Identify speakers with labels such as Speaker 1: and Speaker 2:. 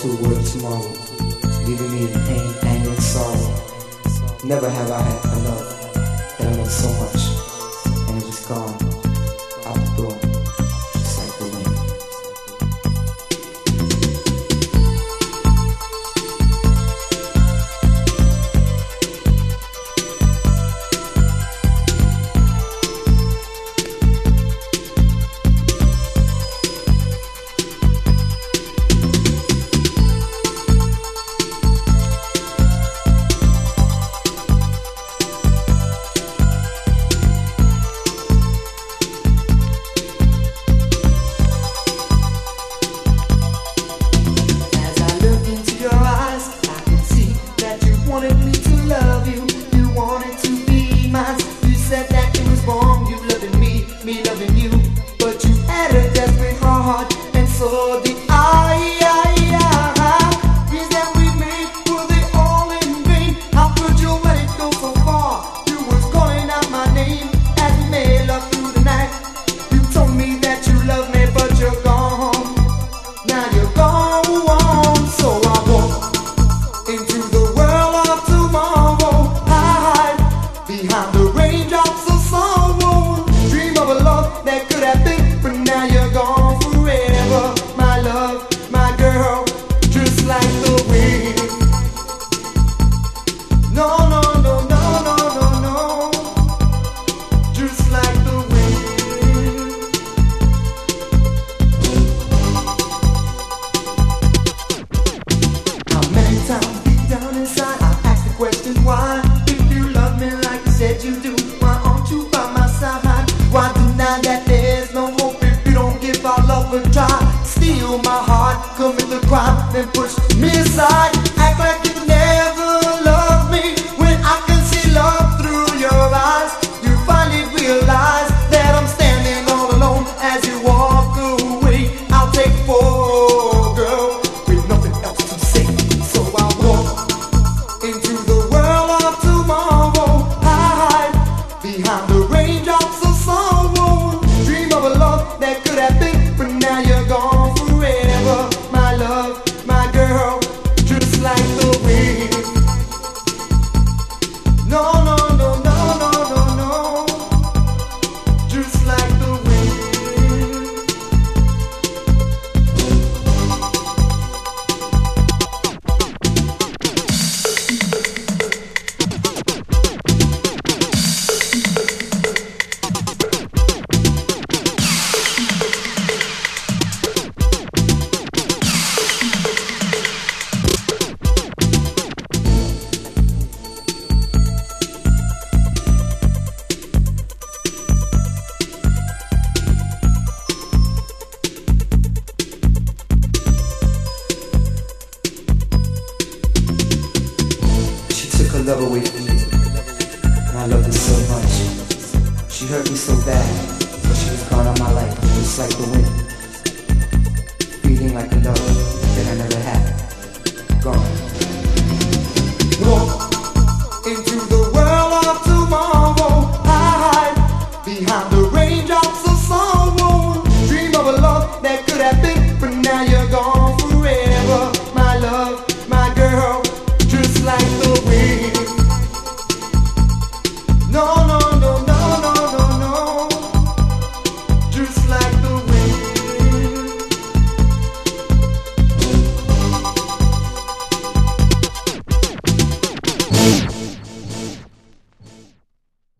Speaker 1: toward tomorrow, leaving me in pain, anger, and sorrow. Never have I had a love that I loved so much, and it was gone. melody love her with me. And I loved her so much. She hurt me so bad, but she was gone on my life, just like the wind. Feeling like a love that I never had. Gone. Walk into the world of tomorrow. Hide behind the raindrops of sorrow. Dream of a love that could have been, but now you're gone.